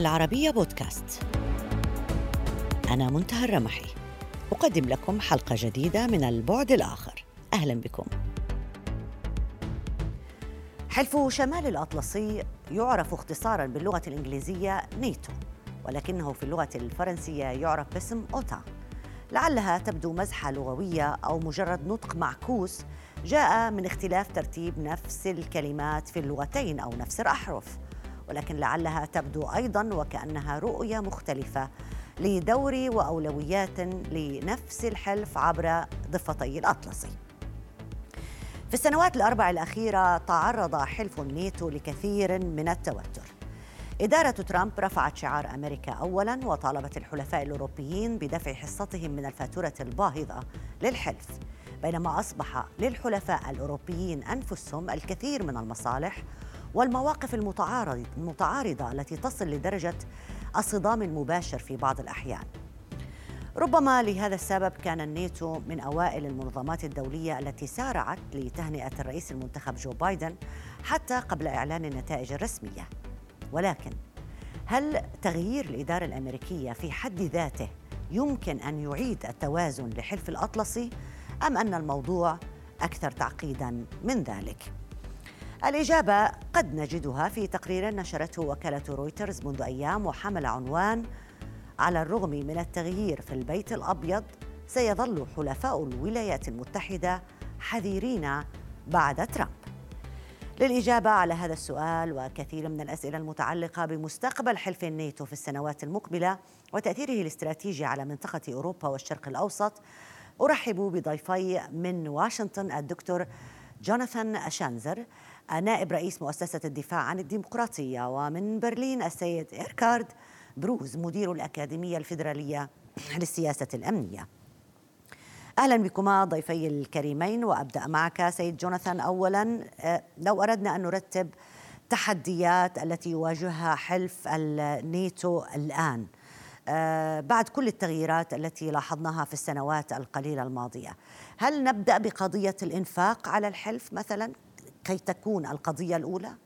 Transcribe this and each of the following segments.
العربية بودكاست. أنا منتهى الرمحي. أقدم لكم حلقة جديدة من البعد الآخر. أهلا بكم. حلف شمال الأطلسي يعرف اختصارا باللغة الإنجليزية نيتو ولكنه في اللغة الفرنسية يعرف باسم أوتا. لعلها تبدو مزحة لغوية أو مجرد نطق معكوس جاء من اختلاف ترتيب نفس الكلمات في اللغتين أو نفس الأحرف. ولكن لعلها تبدو أيضا وكأنها رؤية مختلفة لدور وأولويات لنفس الحلف عبر ضفتي الأطلسي. في السنوات الأربع الأخيرة تعرض حلف الناتو لكثير من التوتر. إدارة ترامب رفعت شعار أمريكا أولاً وطالبت الحلفاء الأوروبيين بدفع حصتهم من الفاتورة الباهظة للحلف بينما أصبح للحلفاء الأوروبيين أنفسهم الكثير من المصالح والمواقف المتعارضة, المتعارضة التي تصل لدرجة الصدام المباشر في بعض الأحيان ربما لهذا السبب كان الناتو من أوائل المنظمات الدولية التي سارعت لتهنئة الرئيس المنتخب جو بايدن حتى قبل إعلان النتائج الرسمية ولكن هل تغيير الإدارة الأمريكية في حد ذاته يمكن أن يعيد التوازن لحلف الأطلسي أم أن الموضوع أكثر تعقيدا من ذلك؟ الإجابة قد نجدها في تقرير نشرته وكالة رويترز منذ أيام وحمل عنوان على الرغم من التغيير في البيت الأبيض سيظل حلفاء الولايات المتحدة حذرين بعد ترامب. للإجابة على هذا السؤال وكثير من الأسئلة المتعلقة بمستقبل حلف الناتو في السنوات المقبلة وتأثيره الاستراتيجي على منطقة أوروبا والشرق الأوسط أرحب بضيفي من واشنطن الدكتور جوناثان شانزر. نائب رئيس مؤسسة الدفاع عن الديمقراطية ومن برلين السيد إيركارد بروز مدير الأكاديمية الفيدرالية للسياسة الأمنية. أهلا بكما ضيفي الكريمين وأبدأ معك سيد جوناثان. اولا آه، لو أردنا أن نرتب تحديات التي يواجهها حلف الناتو الآن آه، بعد كل التغييرات التي لاحظناها في السنوات القليلة الماضية هل نبدأ بقضية الإنفاق على الحلف مثلا؟ كي تكون القضية الأولى؟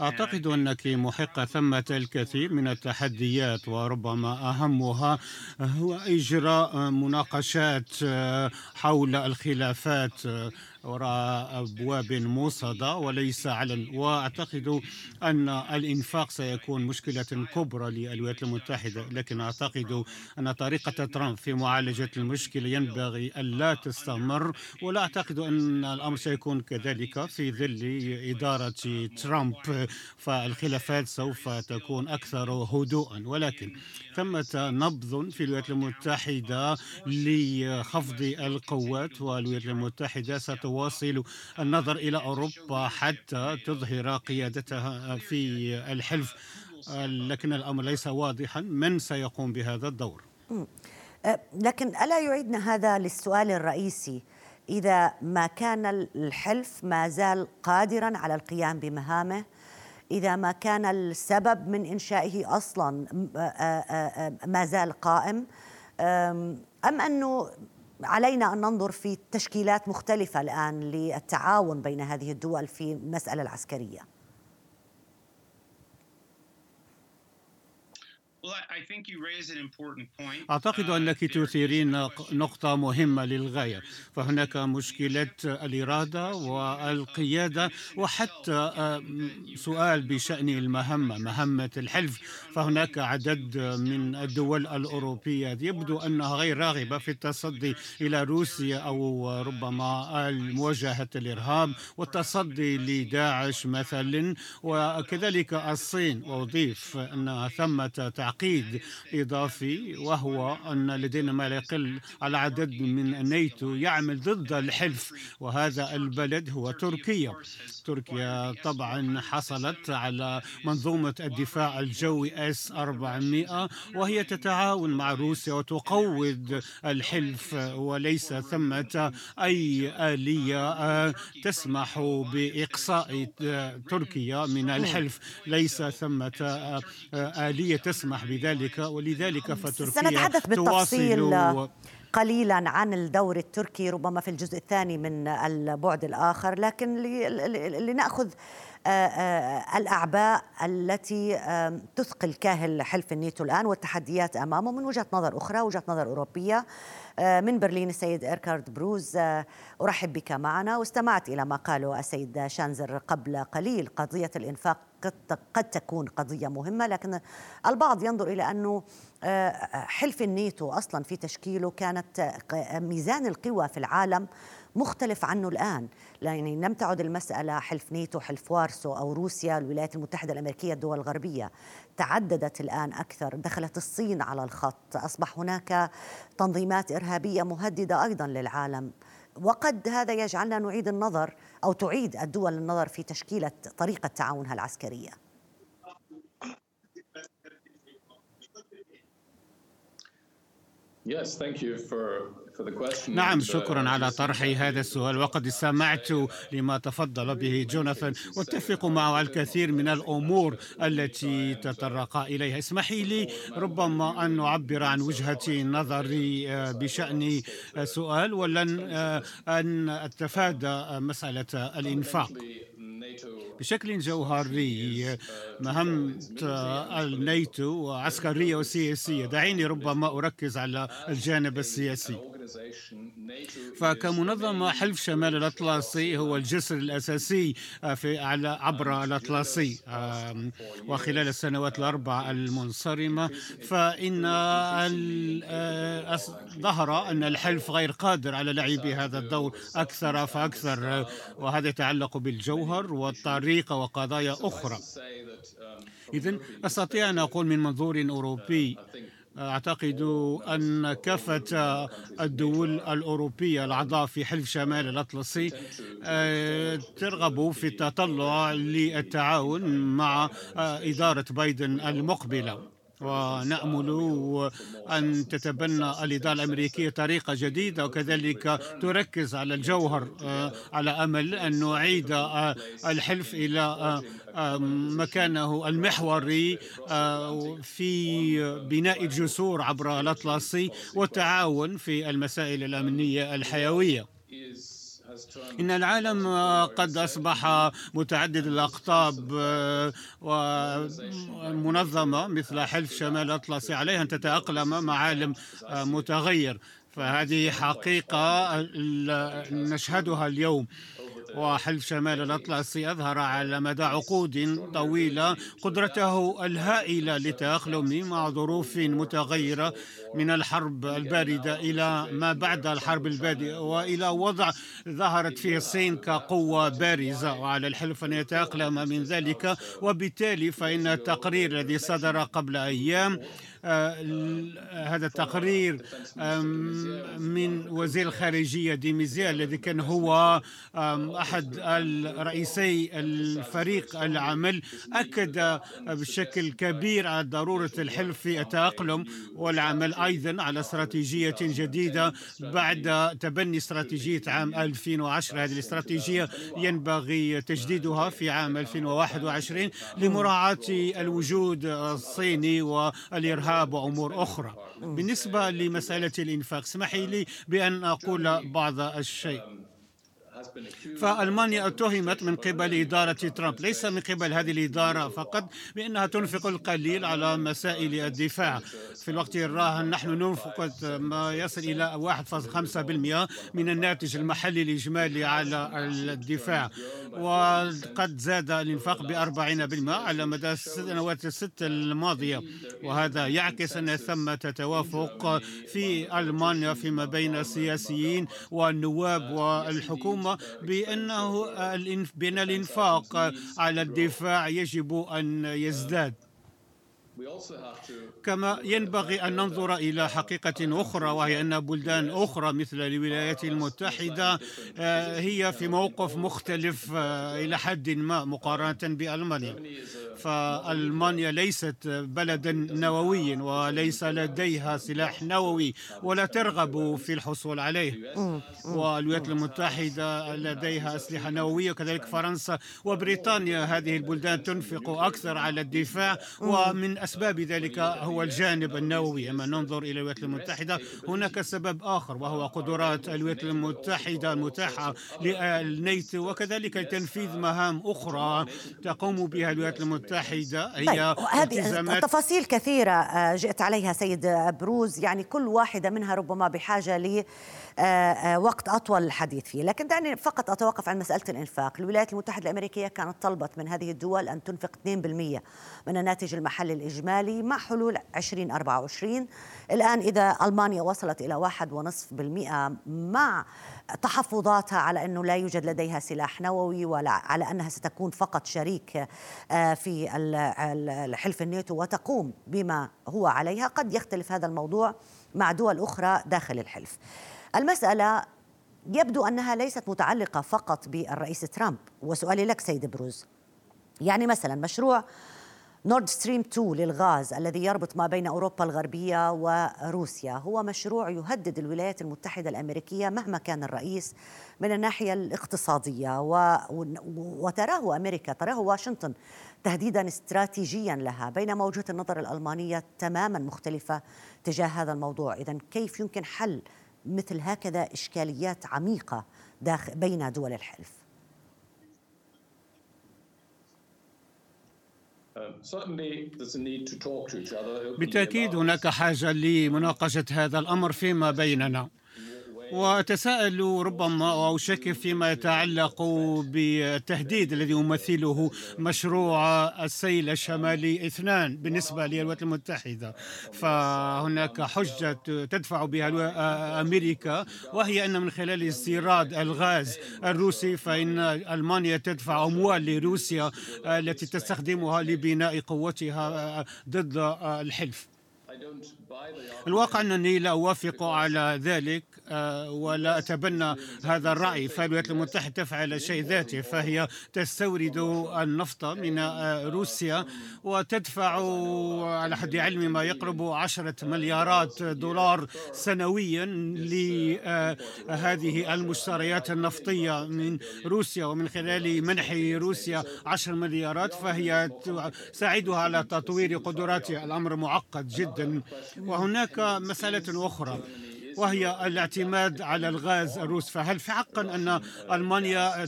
أعتقد أنك محقة ثمة الكثير من التحديات وربما أهمها هو إجراء مناقشات حول الخلافات. وراء أبواب موصدة وليس علن وأعتقد أن الإنفاق سيكون مشكلة كبرى للولايات المتحدة لكن أعتقد أن طريقة ترامب في معالجة المشكلة ينبغي ألا تستمر ولا أعتقد أن الأمر سيكون كذلك في ظل إدارة ترامب. فالخلافات سوف تكون أكثر هدوءا. ولكن ثمة نبض في الولايات المتحدة لخفض القوات والولايات المتحدة ستواصل تواصل النظر إلى أوروبا حتى تظهر قيادتها في الحلف. لكن الأمر ليس واضحا. من سيقوم بهذا الدور؟ أه، لكن ألا يعيدنا هذا للسؤال الرئيسي. إذا ما كان الحلف ما زال قادرا على القيام بمهامه إذا ما كان السبب من إنشائه أصلا أه، أه، ما زال قائم أم أنه علينا أن ننظر في تشكيلات مختلفة الآن للتعاون بين هذه الدول في المساله العسكرية. أعتقد أنك تثيرين نقطة مهمة للغاية. فهناك مشكلة الإرادة والقيادة وحتى سؤال بشأن المهمة مهمة الحلف. فهناك عدد من الدول الأوروبية. يبدو أنها غير راغبة في التصدي إلى روسيا أو ربما مواجهة الإرهاب والتصدي لداعش مثلا. وكذلك الصين. وأضيف أن ثمة تعقيد إضافي وهو أن لدينا ما لا يقل على عدد من الناتو يعمل ضد الحلف وهذا البلد هو تركيا. تركيا طبعا حصلت على منظومة الدفاع الجوي إس 400 وهي تتعاون مع روسيا وتقوض الحلف وليس ثمة أي آلية تسمح بإقصاء تركيا من الحلف. ليس ثمة آلية تسمح بذلك ولذلك فتركيا سنتحدث بالتفصيل قليلا عن الدور التركي ربما في الجزء الثاني من البعد الآخر لكن لنأخذ آه، آه، الأعباء التي تثقل كاهل حلف الناتو الآن والتحديات أمامه من وجهة نظر أخرى وجهة نظر أوروبية. آه، من برلين السيد إيركارد بروز أرحب بك معنا. واستمعت إلى ما قاله السيد شانزر قبل قليل قضية الإنفاق قد تكون قضية مهمة لكن البعض ينظر إلى أنه حلف الناتو أصلا في تشكيله كانت ميزان القوى في العالم مختلف عنه الآن. يعني لم تعد المسألة حلف نيتو حلف وارسو أو روسيا الولايات المتحدة الأمريكية الدول الغربية تعددت الآن أكثر. دخلت الصين على الخط. أصبح هناك تنظيمات إرهابية مهددة أيضا للعالم. وقد هذا يجعلنا نعيد النظر أو تعيد الدول النظر في تشكيلة طريقة تعاونها العسكرية. نعم شكرا على طرح هذا السؤال. وقد استمعت لما تفضل به جوناثان. واتفق معه الكثير من الأمور التي تطرق إليها. اسمحي لي ربما أن أعبر عن وجهة نظري آه، بشأن سؤال ولن آه، أن أتفادى مسألة الإنفاق. بشكل جوهري مهمة الناتو عسكرية وسياسية. دعيني ربما أركز على الجانب السياسي. فكمنظمة حلف شمال الأطلسي هو الجسر الأساسي آه، في على عبر الأطلسي وخلال السنوات الأربع المنصرمة. فإن آه، ظهر أن الحلف غير قادر على لعب هذا الدور أكثر فأكثر وهذا يتعلق بالجوهر والطريقة وقضايا أخرى. إذن أستطيع أن أقول من منظور أوروبي أعتقد أن كافة الدول الأوروبية الأعضاء في حلف شمال الأطلسي آه، ترغب في التطلع للتعاون مع إدارة بايدن المقبلة. ونأمل أن تتبنى الإدارة الأمريكية طريقة جديدة وكذلك تركز على الجوهر آه، على أمل أن نعيد آه، الحلف إلى آه، مكانه المحوري في بناء الجسور عبر الأطلسي والتعاون في المسائل الأمنية الحيوية. إن العالم قد أصبح متعدد الأقطاب آه، ومنظمة مثل حلف شمال الأطلسي عليها أن تتأقلم مع عالم آه، متغير. فهذه حقيقة نشهدها اليوم. وحلف شمال الأطلسي أظهر على مدى عقود طويلة قدرته الهائلة للتأقلم مع ظروف متغيرة من الحرب الباردة إلى ما بعد الحرب الباردة وإلى وضع ظهرت فيه الصين كقوة بارزة. وعلى الحلف أن يتأقلم من ذلك وبالتالي فإن التقرير الذي صدر قبل أيام هذا التقرير من وزير الخارجية ديميزيا الذي كان هو أحد الرئيسي الفريق العمل أكد بشكل كبير على ضرورة الحلف في التأقلم والعمل أيضا على استراتيجية جديدة بعد تبني استراتيجية عام 2010 هذه الاستراتيجية ينبغي تجديدها في عام 2021 لمراعاة الوجود الصيني والإرهاب وأمور أخرى. بالنسبة لمسألة الإنفاق اسمحي لي بأن أقول بعض الشيء. فألمانيا اتهمت من قبل إدارة ترامب. ليس من قبل هذه الإدارة فقط بأنها تنفق القليل على مسائل الدفاع. في الوقت الراهن نحن ننفق ما يصل إلى 1.5% من الناتج المحلي الإجمالي على الدفاع. وقد زاد الإنفاق ب 40% على مدى السنوات الست الماضية. وهذا يعكس أن ثمة توافق في ألمانيا فيما بين السياسيين والنواب والحكومة. بأنه بأن الإنفاق على الدفاع يجب أن يزداد. كما ينبغي أن ننظر إلى حقيقة أخرى وهي أن بلدان أخرى مثل الولايات المتحدة آه، هي في موقف مختلف آه، إلى حد ما مقارنة بألمانيا. فألمانيا ليست بلدا نوويا وليس لديها سلاح نووي ولا ترغب في الحصول عليه. والولايات المتحدة لديها أسلحة نووية وكذلك فرنسا وبريطانيا. هذه البلدان تنفق أكثر على الدفاع ومن أسباب ذلك هو الجانب النووي أما ننظر إلى الولايات المتحدة هناك سبب آخر وهو قدرات الولايات المتحدة المتاحة للنيتو وكذلك لتنفيذ مهام أخرى تقوم بها الولايات المتحدة هي طيب. هذه تفاصيل كثيرة آه، جئت عليها سيد بروز يعني كل واحدة منها ربما بحاجة ل وقت أطول الحديث فيه. لكن دعني فقط أتوقف عن مسألة الإنفاق. الولايات المتحدة الأمريكية كانت طلبت من هذه الدول أن تنفق 2% من الناتج المحلي الإجمالي مع حلول 2024 الآن إذا ألمانيا وصلت إلى 1.5% مع تحفظاتها على أنه لا يوجد لديها سلاح نووي ولا على أنها ستكون فقط شريك آه، في الحلف الناتو وتقوم بما هو عليها قد يختلف هذا الموضوع مع دول أخرى داخل الحلف. المسألة يبدو أنها ليست متعلقة فقط بالرئيس ترامب وسؤالي لك سيد بروز. يعني مثلا مشروع نورد ستريم 2 للغاز الذي يربط ما بين أوروبا الغربية وروسيا هو مشروع يهدد الولايات المتحدة الأمريكية مهما كان الرئيس من الناحية الاقتصادية و... وتراه أمريكا تراه واشنطن تهديدا استراتيجيا لها بينما وجهه النظر الألمانية تماما مختلفة تجاه هذا الموضوع. اذا كيف يمكن حل مثل هكذا إشكاليات عميقة داخل بين دول الحلف. Um, بالتأكيد هناك حاجة لمناقشة هذا الأمر فيما بيننا. وأتساءل ربما أو أشكك فيما يتعلق بالتهديد الذي يمثله مشروع السيل الشمالي اثنان بالنسبة للولايات المتحدة. فهناك حجة تدفع بها أمريكا وهي أن من خلال استيراد الغاز الروسي فإن ألمانيا تدفع أموال لروسيا التي تستخدمها لبناء قوتها ضد الحلف. الواقع أنني لا أوافق على ذلك. ولا أتبنى هذا الرأي. فالولايات المتحدة تفعل شيء ذاته فهي تستورد النفط من آه، روسيا وتدفع على حد علمي ما يقرب عشرة مليارات دولار سنويا لهذه المشتريات النفطية من روسيا. ومن خلال منح روسيا عشر مليارات فهي تساعدها على تطوير قدراتها الأمر معقد جدا. وهناك مسألة أخرى. وهي الاعتماد على الغاز الروسي فهل حقا أن ألمانيا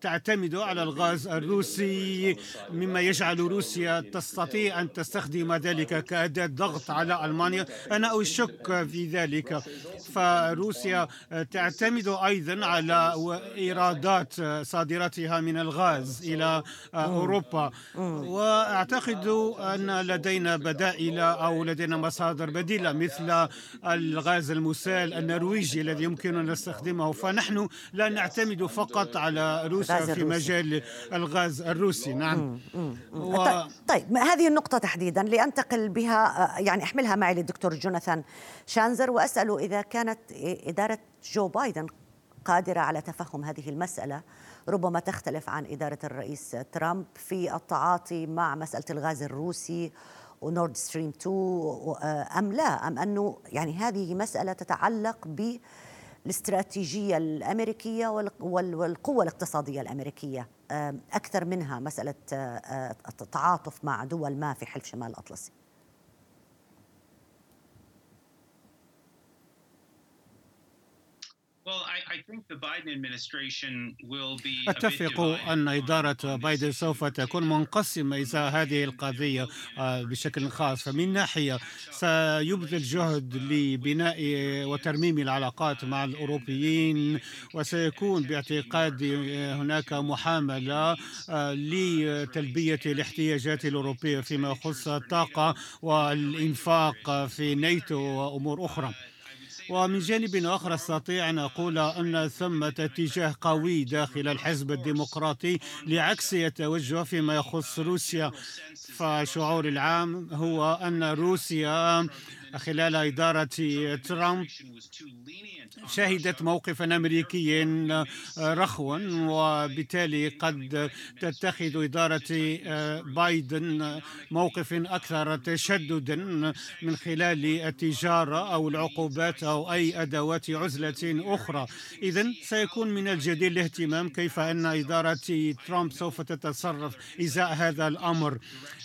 تعتمد على الغاز الروسي مما يجعل روسيا تستطيع أن تستخدم ذلك كأداة ضغط على ألمانيا؟ أنا أشك في ذلك. فروسيا تعتمد أيضا على إيرادات صادراتها من الغاز إلى أوروبا. وأعتقد أن لدينا بدائل أو لدينا مصادر بديلة مثل الغاز المسال المثال النرويجي الذي يمكن أن نستخدمه. فنحن لا نعتمد فقط على روسيا في مجال الغاز الروسي. نعم. و... طيب،, طيب هذه النقطة تحديدا لأنتقل بها يعني أحملها معي للدكتور جوناثان شانزر وأسأله إذا كانت إدارة جو بايدن قادرة على تفهم هذه المسألة ربما تختلف عن إدارة الرئيس ترامب في التعاطي مع مسألة الغاز الروسي ونورد ستريم 2 أم لا؟ أم أنه يعني هذه مسألة تتعلق بالاستراتيجية الأمريكية والقوة الاقتصادية الأمريكية. أكثر منها مسألة التعاطف مع دول ما في حلف شمال الأطلسي. أتفق أن إدارة بايدن سوف تكون منقسمة إذا هذه القضية آه، بشكل خاص. فمن ناحية سيبذل جهد لبناء وترميم العلاقات مع الأوروبيين وسيكون باعتقاد هناك محاملة آه، لتلبية الاحتياجات الأوروبية فيما يخص الطاقة والإنفاق في نيتو وأمور أخرى. ومن جانب آخر أستطيع أن أقول أن ثمة اتجاه قوي داخل الحزب الديمقراطي لعكس التوجه فيما يخص روسيا. فالشعور العام هو أن روسيا خلال إدارة ترامب شهدت موقفا امريكيا رخوا وبالتالي قد تتخذ إدارة بايدن موقف أكثر تشددا من خلال التجارة أو العقوبات أو أي أدوات عزلة أخرى. اذا سيكون من الجدير الاهتمام كيف أن إدارة ترامب سوف تتصرف إزاء هذا الأمر.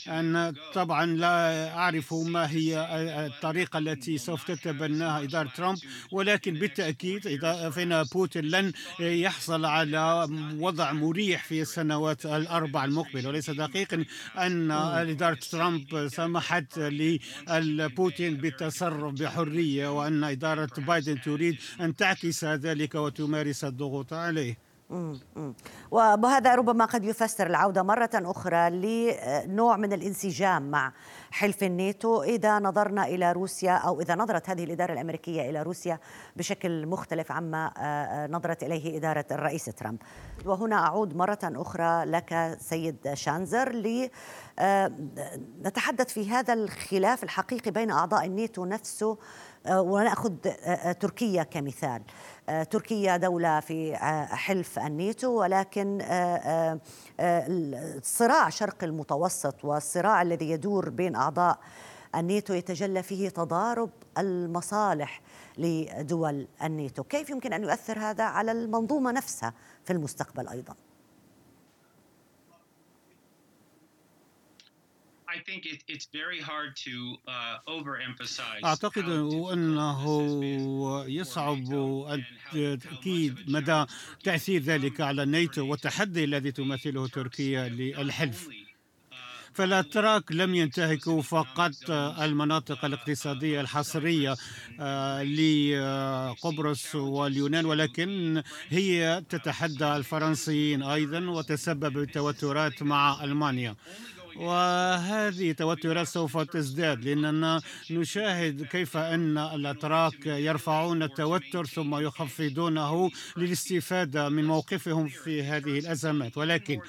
أنا طبعا لا أعرف ما هي الطريقة التي سوف تتبناها إدارة ترامب ولكن بالتأكيد فإن بوتين لن يحصل على وضع مريح في السنوات الأربع المقبلة. وليس دقيقا أن إدارة ترامب سمحت لبوتين بالتصرف بحرية وأن إدارة بايدن تريد أن تعكس ذلك وتمارس الضغوط عليه. وهذا ربما قد يفسر العودة مرة أخرى لنوع من الانسجام مع حلف الناتو إذا نظرنا إلى روسيا أو إذا نظرت هذه الإدارة الأمريكية إلى روسيا بشكل مختلف عما آه، آه، نظرت إليه إدارة الرئيس ترامب. وهنا أعود مرة أخرى لك سيد شانزر ل آه، في هذا الخلاف الحقيقي بين أعضاء الناتو نفسه ونأخذ تركيا كمثال. تركيا دولة في حلف الناتو ولكن صراع شرق المتوسط والصراع الذي يدور بين أعضاء الناتو يتجلى فيه تضارب المصالح لدول الناتو. كيف يمكن أن يؤثر هذا على المنظومة نفسها في المستقبل أيضاً؟ أعتقد أنه يصعب التأكيد مدى تأثير ذلك على الناتو والتحدي الذي تمثله تركيا للحلف. uh, فالاتراك لم ينتهكوا فقط المناطق الاقتصادية الحصرية uh, لقبرص واليونان ولكن هي تتحدى الفرنسيين أيضا وتسبب بتوترات مع ألمانيا. وهذه توترات سوف تزداد لأننا نشاهد كيف أن الأتراك يرفعون التوتر ثم يخفضونه للاستفادة من موقفهم في هذه الأزمات. ولكن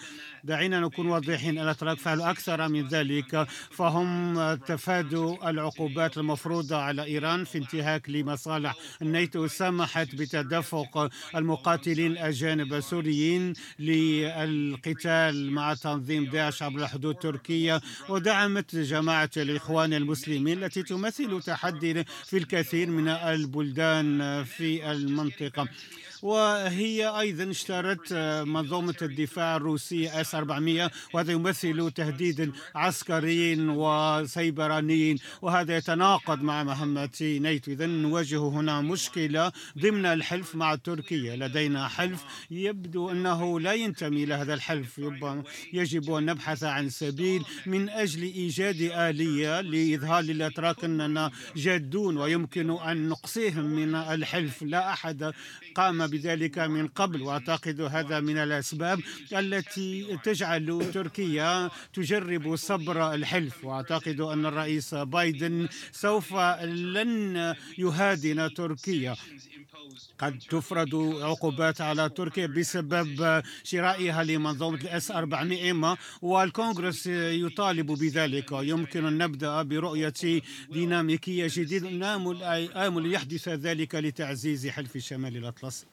دعينا نكون واضحين الأتراك فعلوا أكثر من ذلك. فهم تفادوا العقوبات المفروضة على إيران في انتهاك لمصالح الناتو. سمحت بتدفق المقاتلين الأجانب السوريين للقتال مع تنظيم داعش عبر الحدود التركية ودعمت جماعة الإخوان المسلمين التي تمثل تحدي في الكثير من البلدان في المنطقة. وهي أيضا اشترت منظومة الدفاع الروسية S 400 وهذا يمثل تهديد عسكري وسيبراني وهذا يتناقض مع مهمة NATO إذا نواجه هنا مشكلة ضمن الحلف مع تركيا. لدينا حلف يبدو أنه لا ينتمي إلى هذا الحلف. يجب أن نبحث عن سبيل من أجل إيجاد آلية لإظهار للأتراك أننا جادون ويمكن أن نقصيهم من الحلف. لا أحد قام بذلك من قبل وأعتقد هذا من الأسباب التي تجعل تركيا تجرب صبر الحلف. وأعتقد أن الرئيس بايدن سوف لن يهادن تركيا. قد تفرض عقوبات على تركيا بسبب شرائها لمنظومة الأس 400 والكونغرس يطالب بذلك. يمكن أن نبدأ برؤية ديناميكية جديدة. نامل آمل يحدث ذلك لتعزيز حلف الشمال الأطلسي.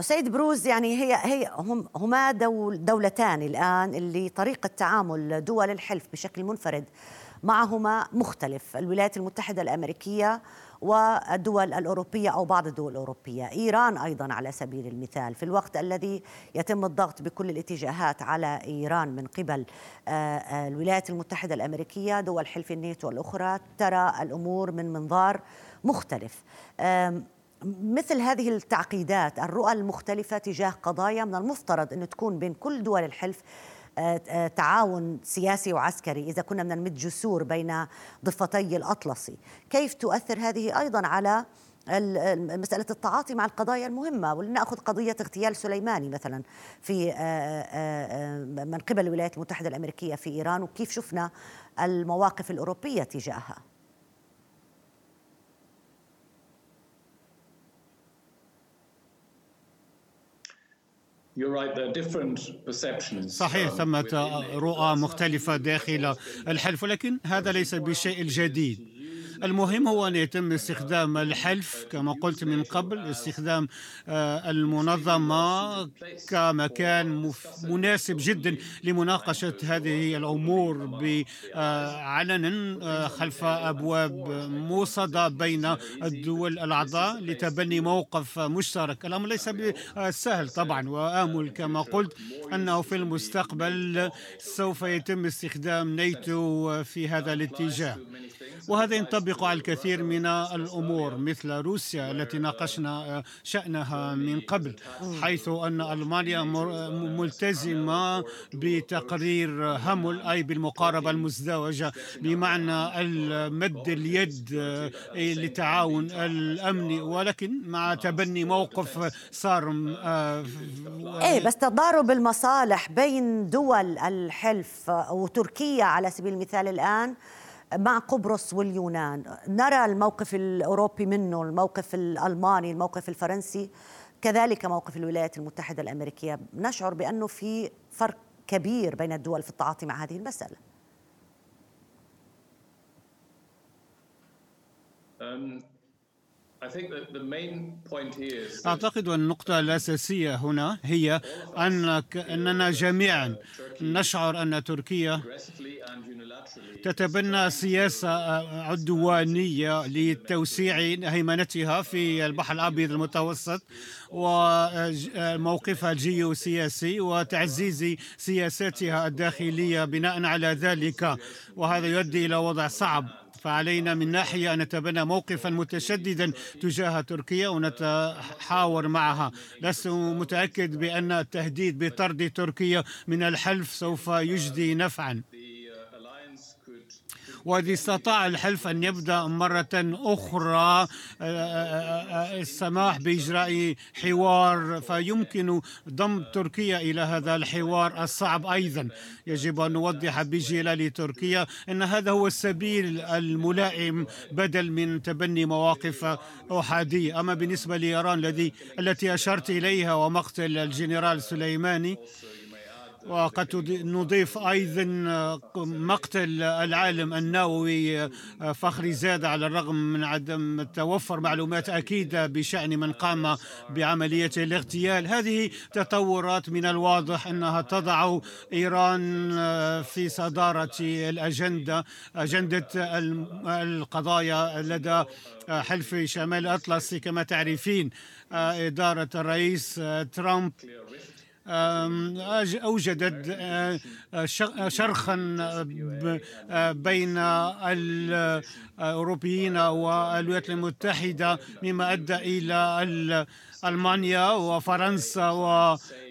سيد بروز يعني هي هي هم هما دول دولتان الآن اللي طريقة تعامل دول الحلف بشكل منفرد معهما مختلف الولايات المتحدة الأمريكية والدول الأوروبية أو بعض الدول الأوروبية، إيران أيضا على سبيل المثال، في الوقت الذي يتم الضغط بكل الاتجاهات على إيران من قبل آه، آه، الولايات المتحدة الأمريكية، دول حلف الناتو الأخرى ترى الأمور من منظار مختلف. مثل هذه التعقيدات الرؤى المختلفة تجاه قضايا من المفترض أن تكون بين كل دول الحلف آه، آه، تعاون سياسي وعسكري إذا كنا بدنا نمد جسور بين ضفتي الأطلسي. كيف تؤثر هذه أيضا على مسألة التعاطي مع القضايا المهمة؟ ولنأخذ قضية اغتيال سليماني مثلا في آه، من قبل الولايات المتحدة الأمريكية في إيران وكيف شفنا المواقف الأوروبية تجاهها؟ صحيح ثمة رؤى مختلفة داخل الحلف ولكن هذا ليس بالشيء الجديد المهم هو أن يتم استخدام الحلف كما قلت من قبل استخدام آه، المنظمة كمكان مناسب جدا لمناقشة هذه الأمور بعلن آه، خلف أبواب موصدة بين الدول الأعضاء لتبني موقف مشترك. الأمر ليس سهل طبعا وآمل كما قلت أنه في المستقبل سوف يتم استخدام نيتو في هذا الاتجاه. وهذا ينطبق على الكثير من الأمور مثل روسيا التي ناقشنا شأنها من قبل حيث أن ألمانيا ملتزمة بتقرير همل أي بالمقاربة المزدوجة بمعنى مد اليد للتعاون الأمني ولكن مع تبني موقف صارم إيه بس تضارب المصالح بين دول الحلف وتركيا على سبيل المثال الآن مع قبرص واليونان. نرى الموقف الأوروبي منه الموقف الألماني الموقف الفرنسي كذلك موقف الولايات المتحدة الأمريكية. نشعر بأنه في فرق كبير بين الدول في التعاطي مع هذه المسألة. Um, أعتقد أن النقطة الأساسية هنا هي أننا جميعا نشعر أن تركيا تتبنى سياسة عدوانية لتوسيع هيمنتها في البحر الأبيض المتوسط وموقفها الجيوسياسي وتعزيز سياساتها الداخلية بناء على ذلك. وهذا يؤدي إلى وضع صعب فعلينا من ناحية أن نتبنى موقفا متشددا تجاه تركيا ونتحاور معها. لست متأكد بأن التهديد بطرد تركيا من الحلف سوف يجدي نفعا. وإذا استطاع الحلف أن يبدأ مرة أخرى آه، آه، آه، السماح بإجراء حوار. فيمكن ضم تركيا إلى هذا الحوار الصعب أيضا. يجب أن نوضح بجلال تركيا أن هذا هو السبيل الملائم بدل من تبني مواقف أحادية أما بالنسبة لإيران الذي التي أشرت إليها ومقتل الجنرال سليماني وقد نضيف أيضا مقتل العالم النووي فخري زاد على الرغم من عدم توفر معلومات أكيدة بشأن من قام بعملية الاغتيال. هذه تطورات من الواضح أنها تضع إيران في صدارة الأجندة أجندة القضايا لدى حلف شمال الأطلسي كما تعرفين إدارة الرئيس ترامب أوجدت آه، آه، شرخا آه، بين الأوروبيين والولايات المتحدة مما أدى إلى ألمانيا وفرنسا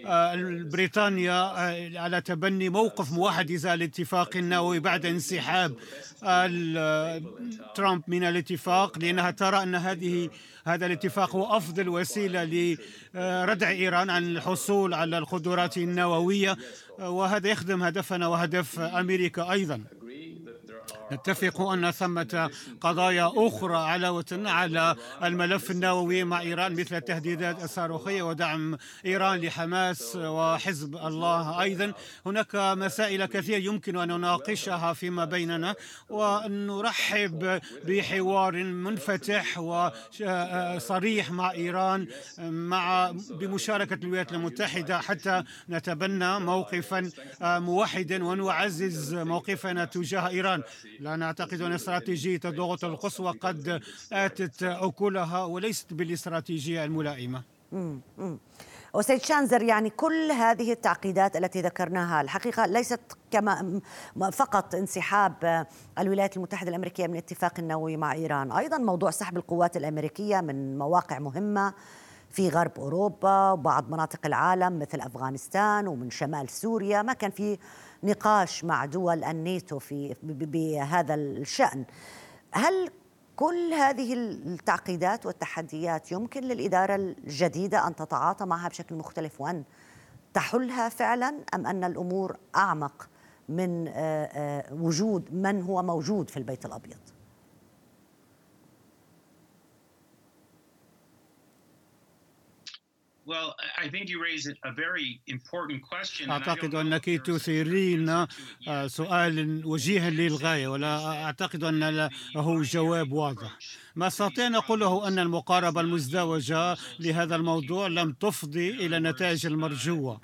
وبريطانيا على تبني موقف موحد إزاء الاتفاق النووي بعد انسحاب ترامب من الاتفاق لأنها ترى أن هذه هذا الاتفاق هو أفضل وسيلة لردع إيران عن الحصول على القدرات النووية وهذا يخدم هدفنا وهدف أمريكا أيضا. نتفق أن ثمة قضايا أخرى علاوة على الملف النووي مع إيران مثل التهديدات الصاروخية ودعم إيران لحماس وحزب الله أيضا. هناك مسائل كثيرة يمكن أن نناقشها فيما بيننا وأن نرحب بحوار منفتح وصريح مع إيران مع بمشاركة الولايات المتحدة. حتى نتبنى موقفا موحدا ونعزز موقفنا تجاه إيران. لا نعتقد أن استراتيجية الضغط القصوى قد آتت أكلها وليست بالاستراتيجية الملائمة. وسيد شانزر يعني كل هذه التعقيدات التي ذكرناها الحقيقة ليست كما فقط انسحاب الولايات المتحدة الأمريكية من الاتفاق النووي مع إيران أيضا موضوع سحب القوات الأمريكية من مواقع مهمة في غرب أوروبا وبعض مناطق العالم مثل أفغانستان ومن شمال سوريا ما كان في نقاش مع دول الناتو في بهذا الشأن. هل كل هذه التعقيدات والتحديات يمكن للإدارة الجديدة أن تتعاطى معها بشكل مختلف وأن تحلها فعلا أم أن الأمور أعمق من وجود من هو موجود في البيت الأبيض؟ أعتقد أنك تثيرين آه، سؤال وجيها للغاية ولا أعتقد أن له جواب واضح. ما استطيع أن أقوله أن المقاربة المزدوجة لهذا الموضوع لم تفضي إلى النتائج المرجوة.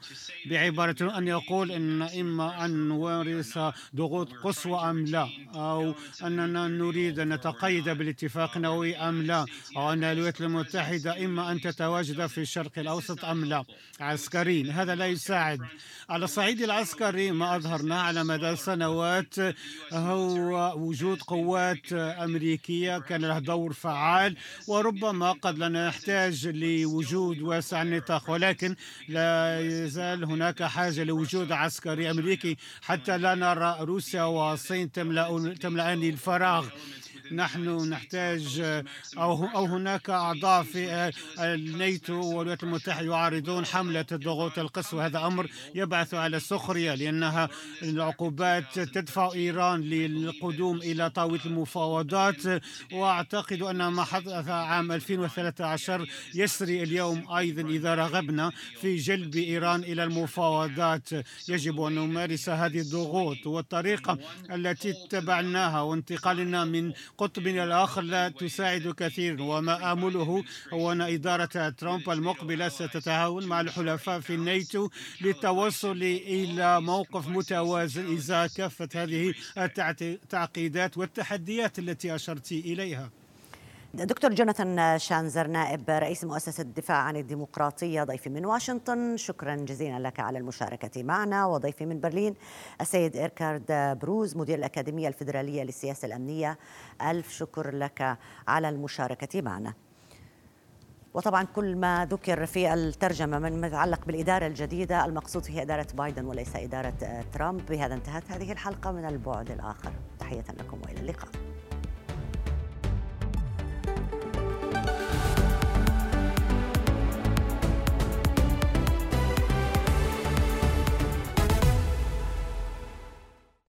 بعبارة أن يقول أن إما أن نمارس ضغوط قصوى أم لا أو أننا نريد أن نتقيد بالاتفاق النووي أم لا أو أن الولايات المتحدة إما أن تتواجد في الشرق الأوسط أم لا. عسكريا هذا لا يساعد. على الصعيد العسكري ما أظهرناه على مدى سنوات هو وجود قوات أمريكية كان لها دور فعال وربما قد لا نحتاج لوجود واسع النطاق ولكن لا يزال هناك حاجة لوجود عسكري أمريكي. حتى لا نرى روسيا والصين تملأان الفراغ. نحن نحتاج أو, أو هناك أعضاء في الناتو والولايات المتحدة يعارضون حملة الضغوط القصوى. هذا أمر يبعث على السخرية لأنها العقوبات تدفع إيران للقدوم إلى طاولة المفاوضات. وأعتقد أن ما حدث عام 2013 يسري اليوم أيضا إذا رغبنا في جلب إيران إلى المفاوضات. يجب أن نمارس هذه الضغوط. والطريقة التي اتبعناها وانتقالنا من قطب الآخر لا تساعد كثيرا وما آمله هو أن إدارة ترامب المقبلة ستتعاون مع الحلفاء في الناتو للتوصل إلى موقف متوازن إزاء كافة هذه التعقيدات والتحديات التي أشرت إليها. دكتور جوناثان شانزر نائب رئيس مؤسسة الدفاع عن الديمقراطية ضيفي من واشنطن. شكرا جزيلا لك على المشاركة معنا. وضيفي من برلين السيد إيركارد بروز مدير الأكاديمية الفيدرالية للسياسة الأمنية. ألف شكر لك على المشاركة معنا. وطبعا كل ما ذكر في الترجمة من يتعلق بالإدارة الجديدة المقصود هي إدارة بايدن وليس إدارة ترامب. بهذا انتهت هذه الحلقة من البعد الآخر. تحية لكم وإلى اللقاء.